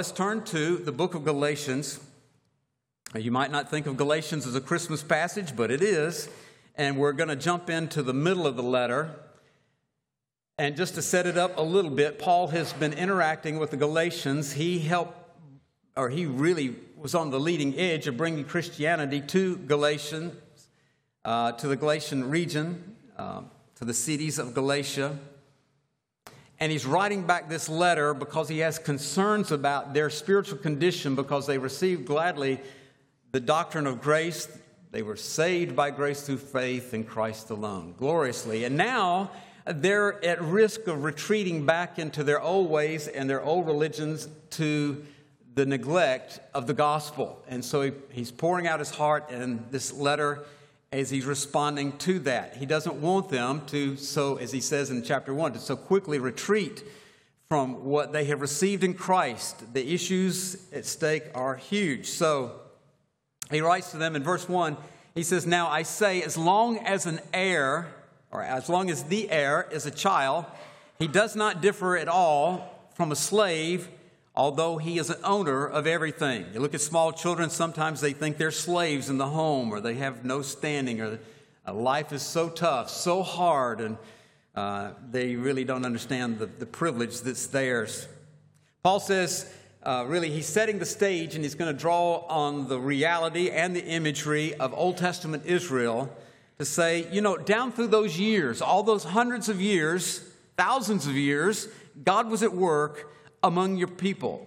Let's turn to the book of Galatians. You might not think of Galatians as a Christmas passage, but it is. And we're going to jump into the middle of the letter. And just to set it up a little bit, Paul has been interacting with the Galatians. He helped, or he really was on the leading edge of bringing Christianity to Galatians, uh, to the Galatian region, uh, to the cities of Galatia. And he's writing back this letter because he has concerns about their spiritual condition because they received gladly the doctrine of grace. They were saved by grace through faith in Christ alone, gloriously. And now they're at risk of retreating back into their old ways and their old religions to the neglect of the gospel. And so he, he's pouring out his heart in this letter as he's responding to that. He doesn't want them to, so as he says in chapter 1, to so quickly retreat from what they have received in Christ. The issues at stake are huge. So he writes to them in verse 1, he says, Now I say, as long as an heir, or as long as the heir is a child, he does not differ at all from a slave although he is an owner of everything. You look at small children, sometimes they think they're slaves in the home or they have no standing or life is so tough, so hard, and uh, they really don't understand the, the privilege that's theirs. Paul says, uh, really, he's setting the stage and he's going to draw on the reality and the imagery of Old Testament Israel to say, you know, down through those years, all those hundreds of years, thousands of years, God was at work among your people.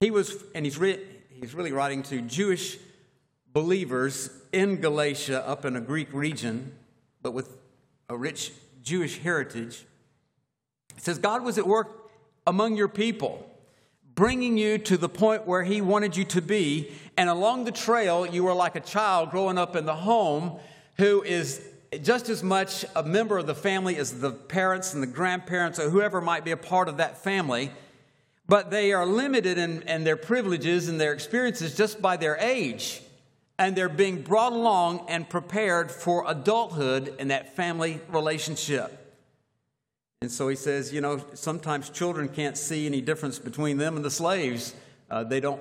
He was, and he's, re, he's really writing to Jewish believers in Galatia, up in a Greek region, but with a rich Jewish heritage. It says, God was at work among your people, bringing you to the point where He wanted you to be. And along the trail, you were like a child growing up in the home who is just as much a member of the family as the parents and the grandparents or whoever might be a part of that family, but they are limited in, in their privileges and their experiences just by their age. And they're being brought along and prepared for adulthood in that family relationship. And so he says, you know, sometimes children can't see any difference between them and the slaves. Uh, they don't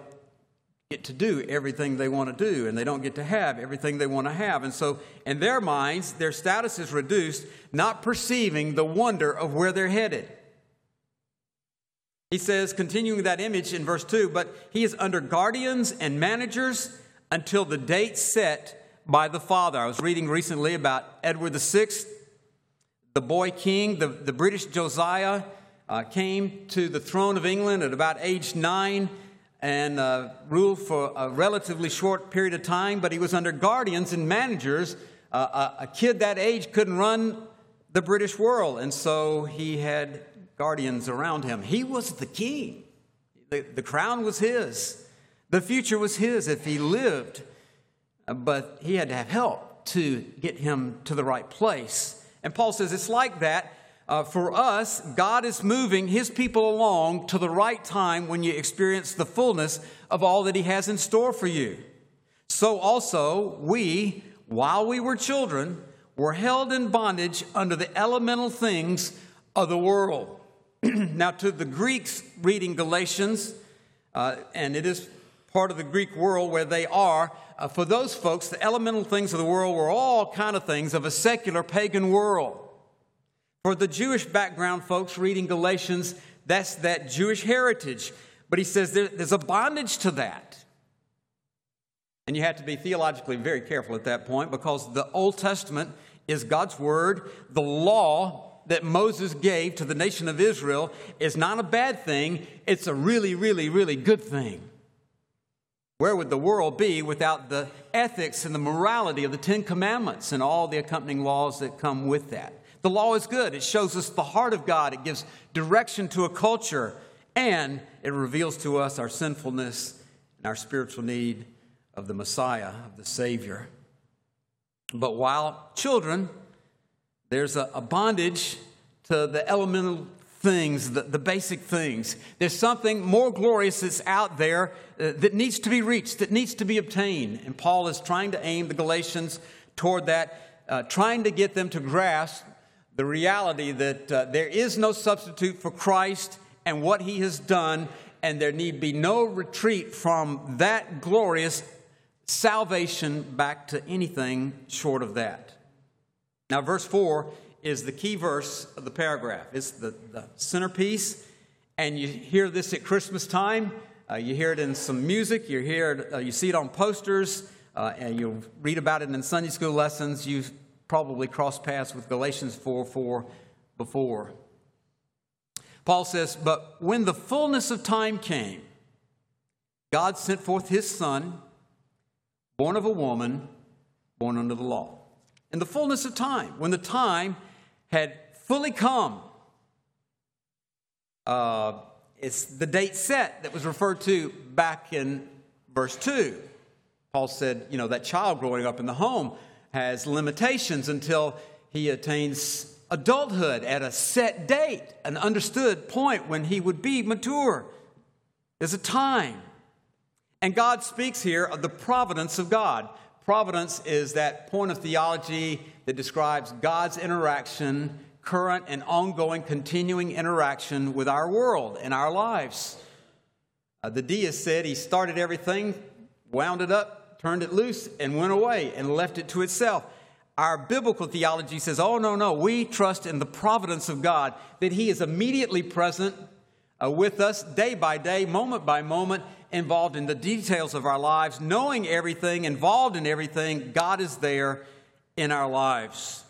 get to do everything they want to do and they don't get to have everything they want to have. And so, in their minds, their status is reduced, not perceiving the wonder of where they're headed. He says, continuing that image in verse 2, but he is under guardians and managers until the date set by the father. I was reading recently about Edward VI, the boy king, the, the British Josiah. Uh, came to the throne of England at about age nine and uh, ruled for a relatively short period of time, but he was under guardians and managers. Uh, a, a, kid that age couldn't run the British world, and so he had guardians around him. He was the king, the, the crown was his, the future was his if he lived, uh, but he had to have help to get him to the right place. And Paul says it's like that uh, for us, God is moving His people along to the right time when you experience the fullness of all that He has in store for you. So also, we, while we were children, were held in bondage under the elemental things of the world. now, to the Greeks reading Galatians, uh, and it is part of the Greek world where they are, uh, for those folks, the elemental things of the world were all kind of things of a secular pagan world. For the Jewish background folks reading Galatians, that's that Jewish heritage. But he says there, there's a bondage to that. And you have to be theologically very careful at that point because the Old Testament is God's word. The law that Moses gave to the nation of Israel is not a bad thing, it's a really, really, really good thing. Where would the world be without the ethics and the morality of the Ten Commandments and all the accompanying laws that come with that? The law is good. It shows us the heart of God. It gives direction to a culture, and it reveals to us our sinfulness and our spiritual need of the Messiah, of the Savior. But while children, there's a, a bondage to the elemental things, the, the, basic things. There's something more glorious that's out there uh, that needs to be reached, that needs to be obtained. And Paul is trying to aim the Galatians toward that, uh, trying to get them to grasp the reality that uh, there is no substitute for Christ and what he has done and there need be no retreat from that glorious salvation back to anything short of that. Now, verse 4 is the key verse of the paragraph. It's the, the centerpiece, and you hear this at Christmas time. Uh, you hear it in some music, you hear it, uh, you see it on posters, uh, and you read about it in Sunday school lessons. You've probably crossed paths with Galatians 4 4 before. Paul says, But when the fullness of time came, God sent forth his son, born of a woman, born under the law. In the fullness of time, when the time had fully come, uh, it's the date set that was referred to back in verse 2. Paul said, you know, that child growing up in the home has limitations until he attains adulthood at a set date, an understood point when he would be mature. There's a time. And God speaks here of the providence of God. Providence is that point of theology that describes God's interaction, current and ongoing, continuing interaction with our world and our lives. Uh, the deist said he started everything, wound it up, turned it loose, and went away and left it to itself. Our biblical theology says, oh, no, no, we trust in the providence of God, that He is immediately present uh, with us day by day, moment by moment, involved in the details of our lives, knowing everything, involved in everything. God is there in our lives.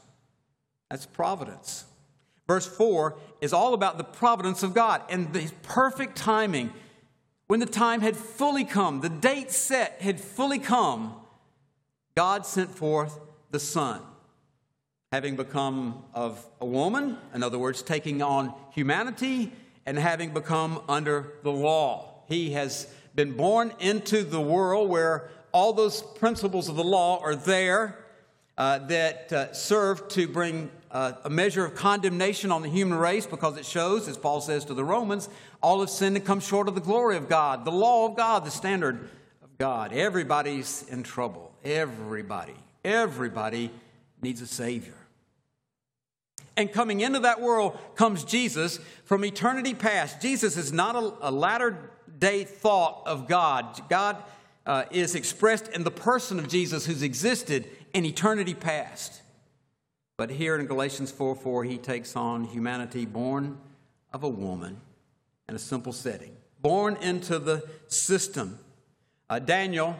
That's providence. Verse 4 is all about the providence of God and the perfect timing. When the time had fully come, the date set had fully come, God sent forth the Son. Having become of a woman, in other words, taking on humanity, and having become under the law. He has been born into the world where all those principles of the law are there uh, that uh, serve to bring uh, a measure of condemnation on the human race because it shows, as Paul says to the Romans, all have sinned and come short of the glory of God. The law of God, the standard of God. Everybody's in trouble. Everybody. Everybody needs a Savior. And coming into that world comes Jesus from eternity past. Jesus is not a, a latter day thought of God. God uh, is expressed in the person of Jesus who's existed in eternity past. But here in Galatians 4 4, he takes on humanity born of a woman in a simple setting, born into the system. Uh, Daniel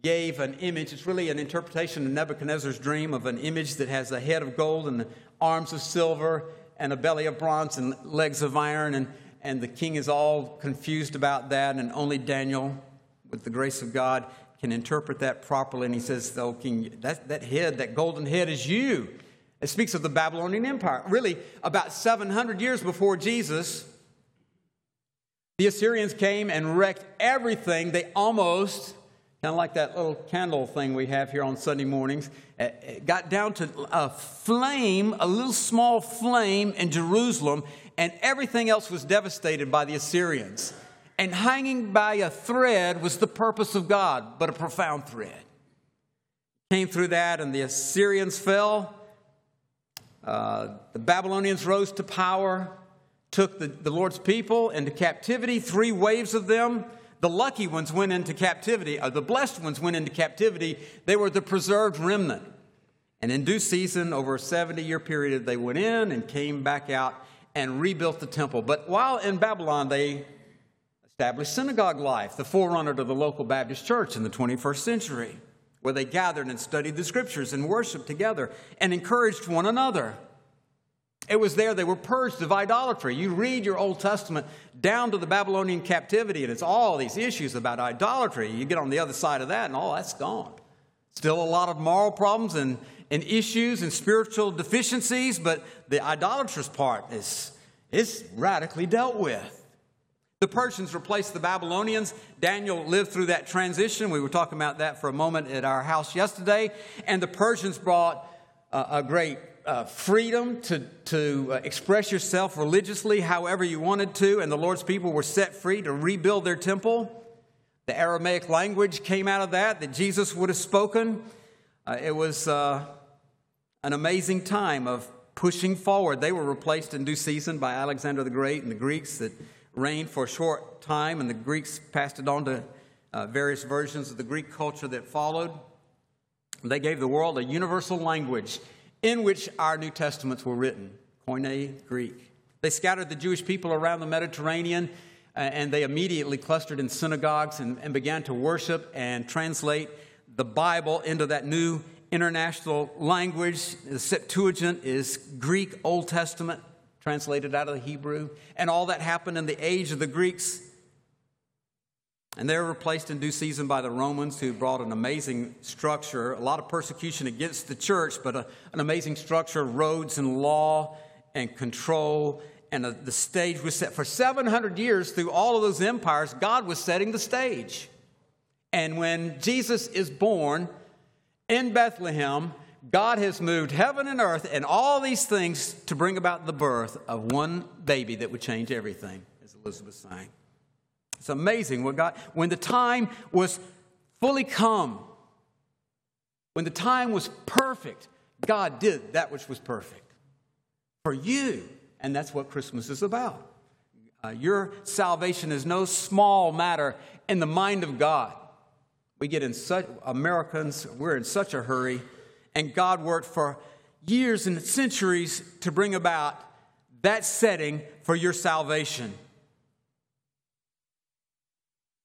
gave an image. It's really an interpretation of Nebuchadnezzar's dream of an image that has a head of gold and arms of silver and a belly of bronze and legs of iron. And, and the king is all confused about that. And only Daniel, with the grace of God, can interpret that properly. And he says, Oh, king, that, that head, that golden head is you. It speaks of the Babylonian Empire. Really, about 700 years before Jesus, the Assyrians came and wrecked everything. They almost kind of like that little candle thing we have here on Sunday mornings. It got down to a flame, a little small flame in Jerusalem, and everything else was devastated by the Assyrians. And hanging by a thread was the purpose of God, but a profound thread. Came through that, and the Assyrians fell. Uh, the Babylonians rose to power, took the, the Lord's people into captivity, three waves of them the lucky ones went into captivity, or uh, the blessed ones went into captivity. They were the preserved remnant. And in due season, over a 70 year period, they went in and came back out and rebuilt the temple. But while in Babylon, they established synagogue life, the forerunner to the local Baptist church in the 21st century, where they gathered and studied the scriptures and worshiped together and encouraged one another. It was there they were purged of idolatry. You read your Old Testament down to the Babylonian captivity, and it's all these issues about idolatry. You get on the other side of that, and all that's gone. Still a lot of moral problems and, and issues and spiritual deficiencies, but the idolatrous part is, is radically dealt with. The Persians replaced the Babylonians. Daniel lived through that transition. We were talking about that for a moment at our house yesterday. And the Persians brought uh, a great uh, freedom to, to uh, express yourself religiously however you wanted to, and the Lord's people were set free to rebuild their temple. The Aramaic language came out of that that Jesus would have spoken. Uh, it was uh, an amazing time of pushing forward. They were replaced in due season by Alexander the Great and the Greeks that reigned for a short time, and the Greeks passed it on to uh, various versions of the Greek culture that followed. They gave the world a universal language in which our New Testaments were written Koine Greek. They scattered the Jewish people around the Mediterranean and they immediately clustered in synagogues and, and began to worship and translate the Bible into that new international language. The Septuagint is Greek Old Testament, translated out of the Hebrew. And all that happened in the age of the Greeks. And they were replaced in due season by the Romans, who brought an amazing structure, a lot of persecution against the church, but a, an amazing structure of roads and law and control. And a, the stage was set for 700 years through all of those empires. God was setting the stage. And when Jesus is born in Bethlehem, God has moved heaven and earth and all these things to bring about the birth of one baby that would change everything, as Elizabeth sang. It's amazing what God, when the time was fully come, when the time was perfect, God did that which was perfect for you. And that's what Christmas is about. Uh, your salvation is no small matter in the mind of God. We get in such, Americans, we're in such a hurry, and God worked for years and centuries to bring about that setting for your salvation.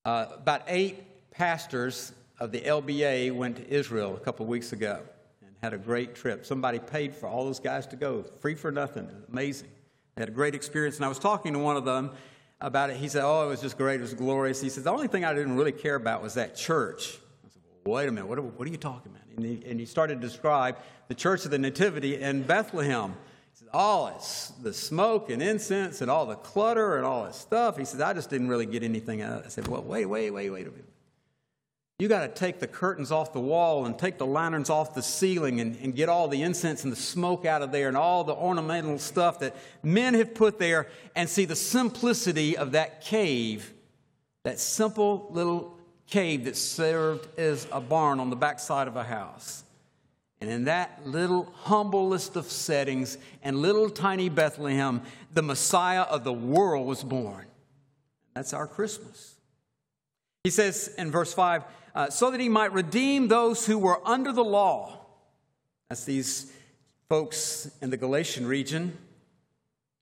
Uh, about eight pastors of the LBA went to Israel a couple weeks ago and had a great trip. Somebody paid for all those guys to go, free for nothing. Amazing. They had a great experience. And I was talking to one of them about it. He said, Oh, it was just great. It was glorious. He said, The only thing I didn't really care about was that church. Said, Wait a minute. What are, what are you talking about? And he, and he started to describe the Church of the Nativity in Bethlehem all it's the smoke and incense and all the clutter and all that stuff. He says, I just didn't really get anything out of it. I said, Well, wait, wait, wait, wait a minute. You got to take the curtains off the wall and take the lanterns off the ceiling and, and get all the incense and the smoke out of there and all the ornamental stuff that men have put there and see the simplicity of that cave, that simple little cave that served as a barn on the backside of a house. And in that little humblest of settings and little tiny Bethlehem, the Messiah of the world was born. That's our Christmas. He says in verse 5 uh, so that he might redeem those who were under the law. That's these folks in the Galatian region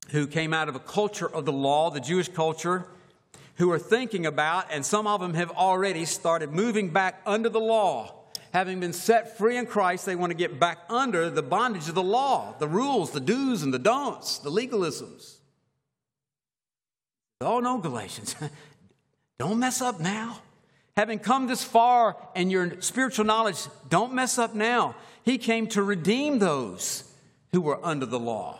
who came out of a culture of the law, the Jewish culture, who are thinking about, and some of them have already started moving back under the law having been set free in Christ, they want to get back under the bondage of the law, the rules, the do's and the don'ts, the legalisms. Oh, no, Galatians, don't mess up now. Having come this far in your spiritual knowledge, don't mess up now. He came to redeem those who were under the law,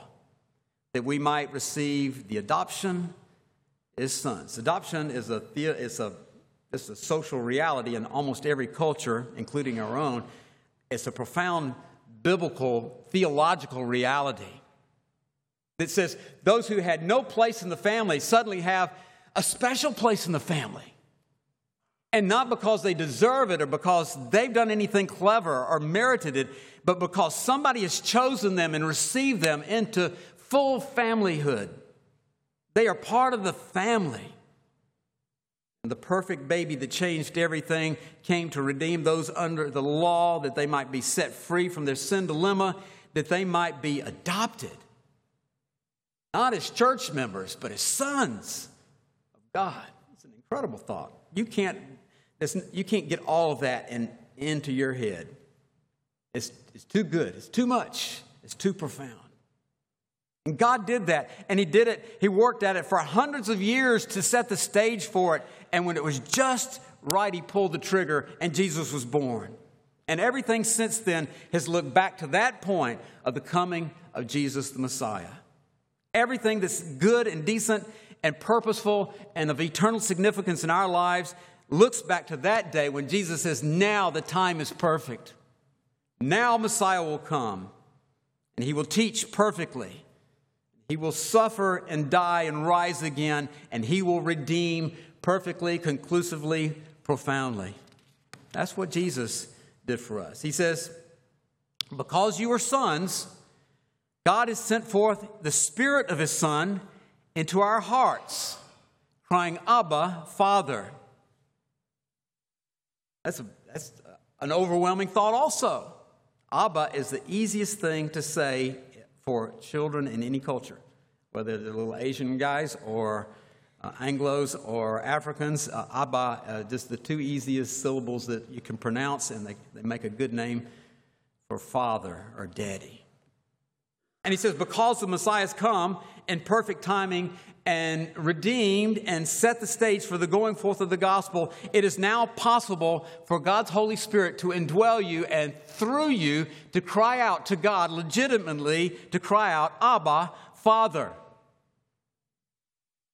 that we might receive the adoption as sons. Adoption is a, is a is a social reality in almost every culture, including our own. It's a profound biblical, theological reality that says those who had no place in the family suddenly have a special place in the family. And not because they deserve it or because they've done anything clever or merited it, but because somebody has chosen them and received them into full familyhood. They are part of the family. The perfect baby that changed everything came to redeem those under the law, that they might be set free from their sin dilemma, that they might be adopted, not as church members, but as sons of God. It's an incredible thought. You can't, you can't get all of that in, into your head. It's, it's too good, it's too much, it's too profound. And God did that, and He did it, He worked at it for hundreds of years to set the stage for it. And when it was just right, He pulled the trigger, and Jesus was born. And everything since then has looked back to that point of the coming of Jesus the Messiah. Everything that's good and decent and purposeful and of eternal significance in our lives looks back to that day when Jesus says, Now the time is perfect. Now Messiah will come, and He will teach perfectly he will suffer and die and rise again, and he will redeem perfectly, conclusively, profoundly. That's what Jesus did for us. He says, Because you are sons, God has sent forth the Spirit of His Son into our hearts, crying, Abba, Father. That's, a, that's an overwhelming thought, also. Abba is the easiest thing to say for children in any culture, whether they're little Asian guys or uh, Anglos or Africans. Uh, Abba, uh, just the two easiest syllables that you can pronounce, and they, they make a good name for father or daddy. And he says, because the Messiah has come in perfect timing and redeemed and set the stage for the going forth of the gospel, it is now possible for God's Holy Spirit to indwell you and through you to cry out to God legitimately, to cry out, Abba, Father.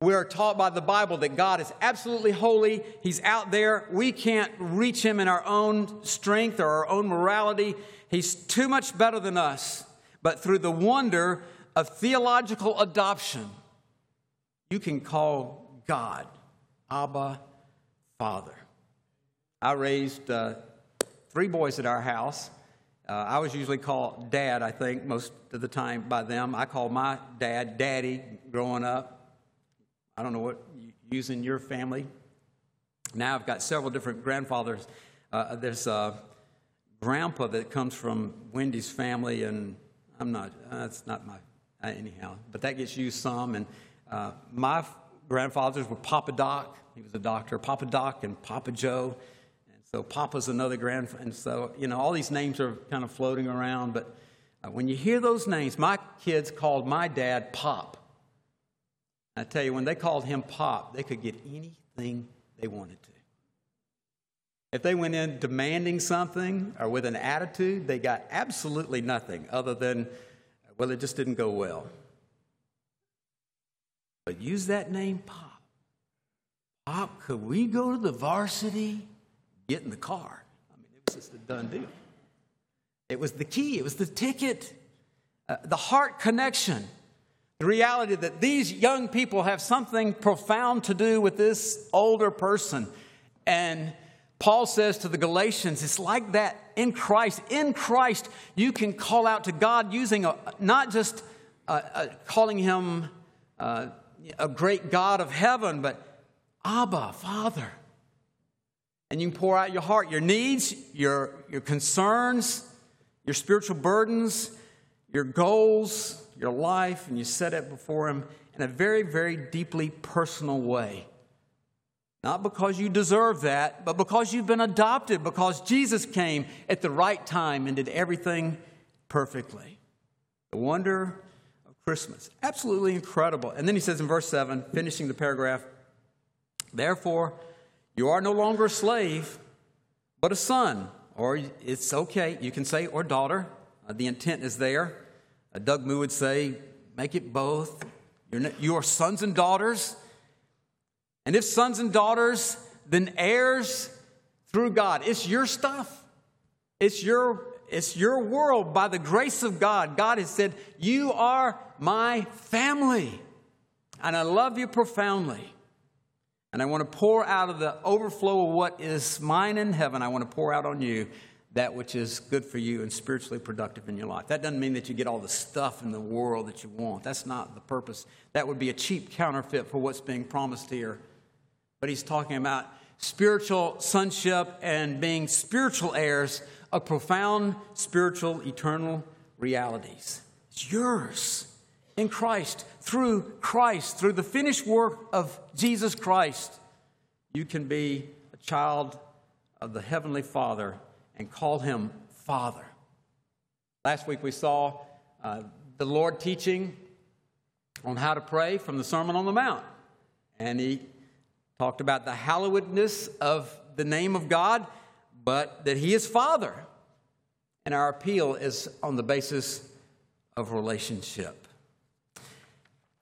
We are taught by the Bible that God is absolutely holy. He's out there. We can't reach Him in our own strength or our own morality. He's too much better than us. But through the wonder of theological adoption, you can call God Abba Father. I raised uh, three boys at our house. Uh, I was usually called Dad, I think, most of the time by them. I called my dad Daddy growing up. I don't know what you use in your family. Now I've got several different grandfathers. Uh, there's a grandpa that comes from Wendy's family, and I'm not, that's not my, uh, anyhow, but that gets used some. And uh, my grandfathers were Papa Doc, he was a doctor, Papa Doc and Papa Joe. And so Papa's another grandfather. And so, you know, all these names are kind of floating around. But uh, when you hear those names, my kids called my dad Pop. I tell you, when they called him Pop, they could get anything they wanted to. If they went in demanding something or with an attitude, they got absolutely nothing other than, well, it just didn't go well. But use that name, Pop. Pop, could we go to the varsity? Get in the car. I mean, it was just a done deal. It was the key, it was the ticket, uh, the heart connection. The reality that these young people have something profound to do with this older person. And Paul says to the Galatians, it's like that in Christ. In Christ, you can call out to God using a, not just uh, uh, calling him uh, a great God of heaven, but Abba, Father. And you can pour out your heart, your needs, your, your concerns, your spiritual burdens, your goals, your life, and you set it before Him in a very, very deeply personal way. Not because you deserve that, but because you've been adopted, because Jesus came at the right time and did everything perfectly. The wonder of Christmas. Absolutely incredible. And then he says in verse 7, finishing the paragraph, Therefore, you are no longer a slave, but a son. Or it's okay, you can say, or daughter. Uh, the intent is there. Uh, Doug Moo would say, make it both. You're, you are sons and daughters. And if sons and daughters, then heirs through God. It's your stuff. It's your, it's your world by the grace of God. God has said, You are my family. And I love you profoundly. And I want to pour out of the overflow of what is mine in heaven, I want to pour out on you that which is good for you and spiritually productive in your life. That doesn't mean that you get all the stuff in the world that you want. That's not the purpose. That would be a cheap counterfeit for what's being promised here but he's talking about spiritual sonship and being spiritual heirs of profound spiritual eternal realities. It's yours in Christ, through Christ, through the finished work of Jesus Christ. You can be a child of the Heavenly Father and call him Father. Last week we saw uh, the Lord teaching on how to pray from the Sermon on the Mount. And he talked about the hallowedness of the name of God, but that He is Father. And our appeal is on the basis of relationship.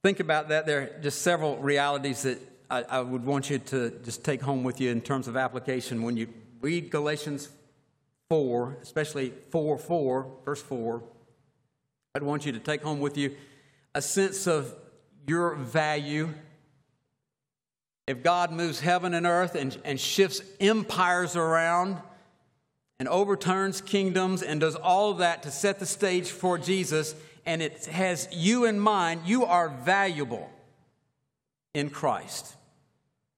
Think about that. There are just several realities that I, I would want you to just take home with you in terms of application. When you read Galatians 4, especially 4 4, verse 4, I'd want you to take home with you a sense of your value if God moves heaven and earth and, and shifts empires around and overturns kingdoms and does all of that to set the stage for Jesus, and it has you in mind, you are valuable in Christ.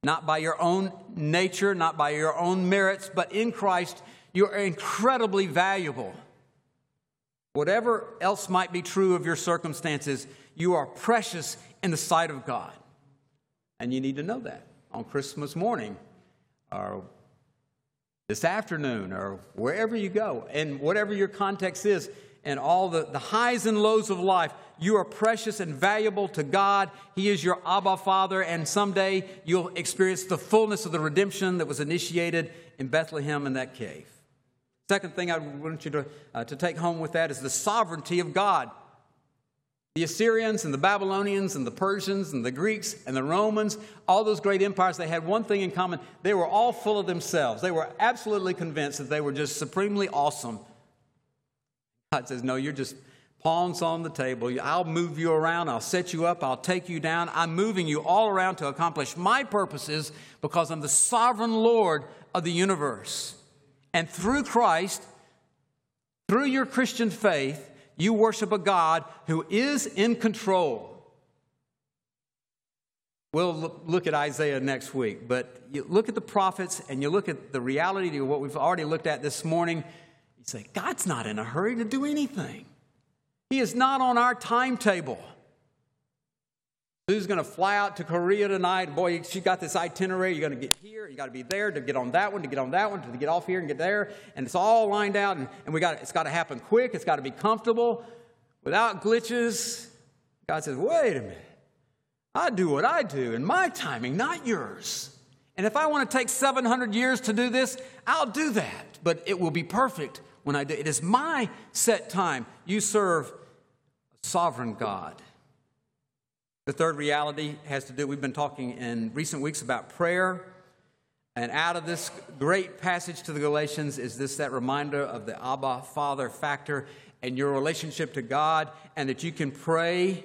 not by your own nature, not by your own merits, but in Christ, you are incredibly valuable. Whatever else might be true of your circumstances, you are precious in the sight of God. And you need to know that on Christmas morning or this afternoon or wherever you go. And whatever your context is, and all the, the highs and lows of life, you are precious and valuable to God. He is your Abba Father, and someday you'll experience the fullness of the redemption that was initiated in Bethlehem in that cave. Second thing I want you to, uh, to take home with that is the sovereignty of God. The Assyrians and the Babylonians and the Persians and the Greeks and the Romans, all those great empires, they had one thing in common. They were all full of themselves. They were absolutely convinced that they were just supremely awesome. God says, No, you're just pawns on the table. I'll move you around. I'll set you up. I'll take you down. I'm moving you all around to accomplish my purposes because I'm the sovereign Lord of the universe. And through Christ, through your Christian faith, you worship a God who is in control. We'll look at Isaiah next week, but you look at the prophets and you look at the reality of what we've already looked at this morning. You say, God's not in a hurry to do anything. He is not on our timetable. Who's going to fly out to Korea tonight? Boy, she got this itinerary. You're going to get here, you got to be there to get on that one, to get on that one, to get off here and get there. And it's all lined out, and, and we got it's got to happen quick. It's got to be comfortable, without glitches. God says, wait a minute. I do what I do in my timing, not yours. And if I want to take 700 years to do this, I'll do that. But it will be perfect when I do. It is my set time. You serve a sovereign God. The third reality has to do, we've been talking in recent weeks about prayer. And out of this great passage to the Galatians is this that reminder of the Abba Father factor and your relationship to God, and that you can pray.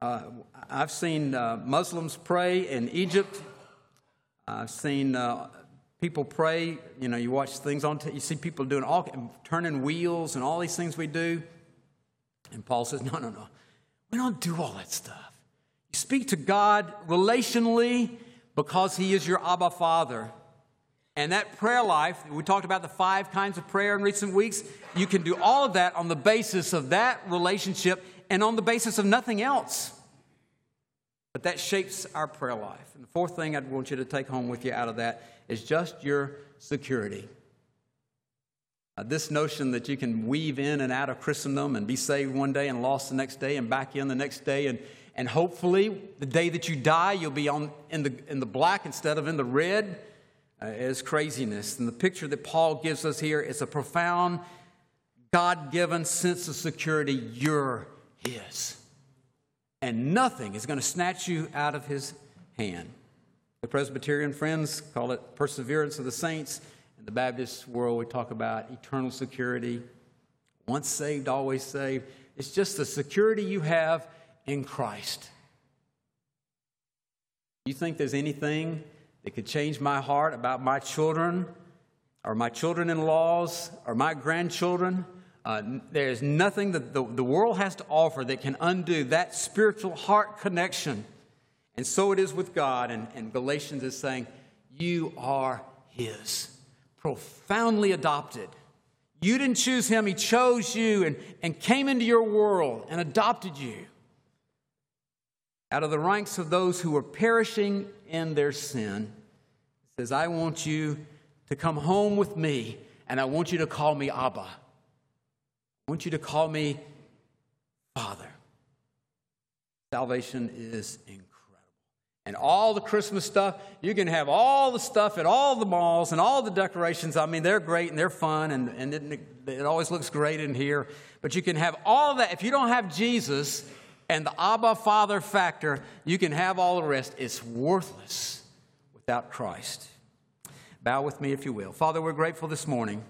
Uh, I've seen uh, Muslims pray in Egypt. I've seen uh, people pray. You know, you watch things on, t- you see people doing all, turning wheels and all these things we do. And Paul says, no, no, no. We don't do all that stuff. Speak to God relationally because He is your Abba Father. And that prayer life, we talked about the five kinds of prayer in recent weeks. You can do all of that on the basis of that relationship and on the basis of nothing else. But that shapes our prayer life. And the fourth thing I'd want you to take home with you out of that is just your security. Uh, this notion that you can weave in and out of Christendom and be saved one day and lost the next day and back in the next day and and hopefully, the day that you die, you'll be on, in, the, in the black instead of in the red, uh, is craziness. And the picture that Paul gives us here is a profound, God given sense of security. You're His. And nothing is going to snatch you out of His hand. The Presbyterian friends call it perseverance of the saints. In the Baptist world, we talk about eternal security. Once saved, always saved. It's just the security you have in Christ. You think there's anything that could change my heart about my children or my children in laws or my grandchildren? Uh, there's nothing that the, the world has to offer that can undo that spiritual heart connection. And so it is with God. And, and Galatians is saying, You are His, profoundly adopted. You didn't choose Him, He chose you and, and came into your world and adopted you out of the ranks of those who were perishing in their sin. says, I want you to come home with me, and I want you to call me Abba. I want you to call me Father. Salvation is incredible. And all the Christmas stuff, you can have all the stuff at all the malls and all the decorations. I mean, they're great and they're fun, and, and it, it always looks great in here. But you can have all that. If you don't have Jesus, and the Abba Father factor, you can have all the rest. It's worthless without Christ. Bow with me if you will. Father, we're grateful this morning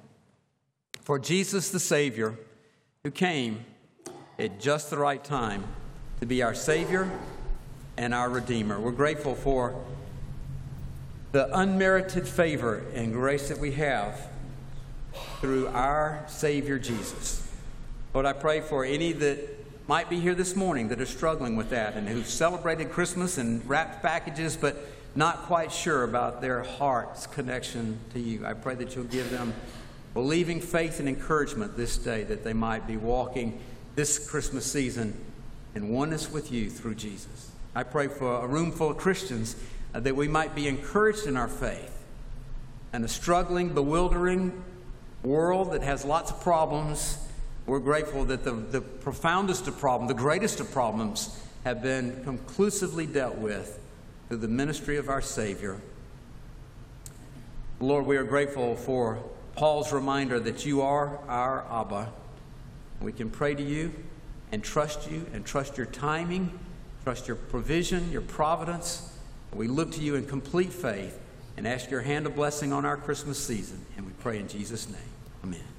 for Jesus the Savior who came at just the right time to be our Savior and our Redeemer. We're grateful for the unmerited favor and grace that we have through our Savior Jesus. Lord, I pray for any that might be here this morning that are struggling with that and who've celebrated Christmas and wrapped packages, but not quite sure about their heart's connection to you. I pray that you'll give them believing faith and encouragement this day that they might be walking this Christmas season in oneness with you through Jesus. I pray for a room full of Christians uh, that we might be encouraged in our faith. And a struggling, bewildering world that has lots of problems, we're grateful that the, the profoundest of problems, the greatest of problems, have been conclusively dealt with through the ministry of our Savior. Lord, we are grateful for Paul's reminder that you are our Abba. We can pray to you and trust you and trust your timing, trust your provision, your providence. We look to you in complete faith and ask your hand of blessing on our Christmas season. And we pray in Jesus' name. Amen.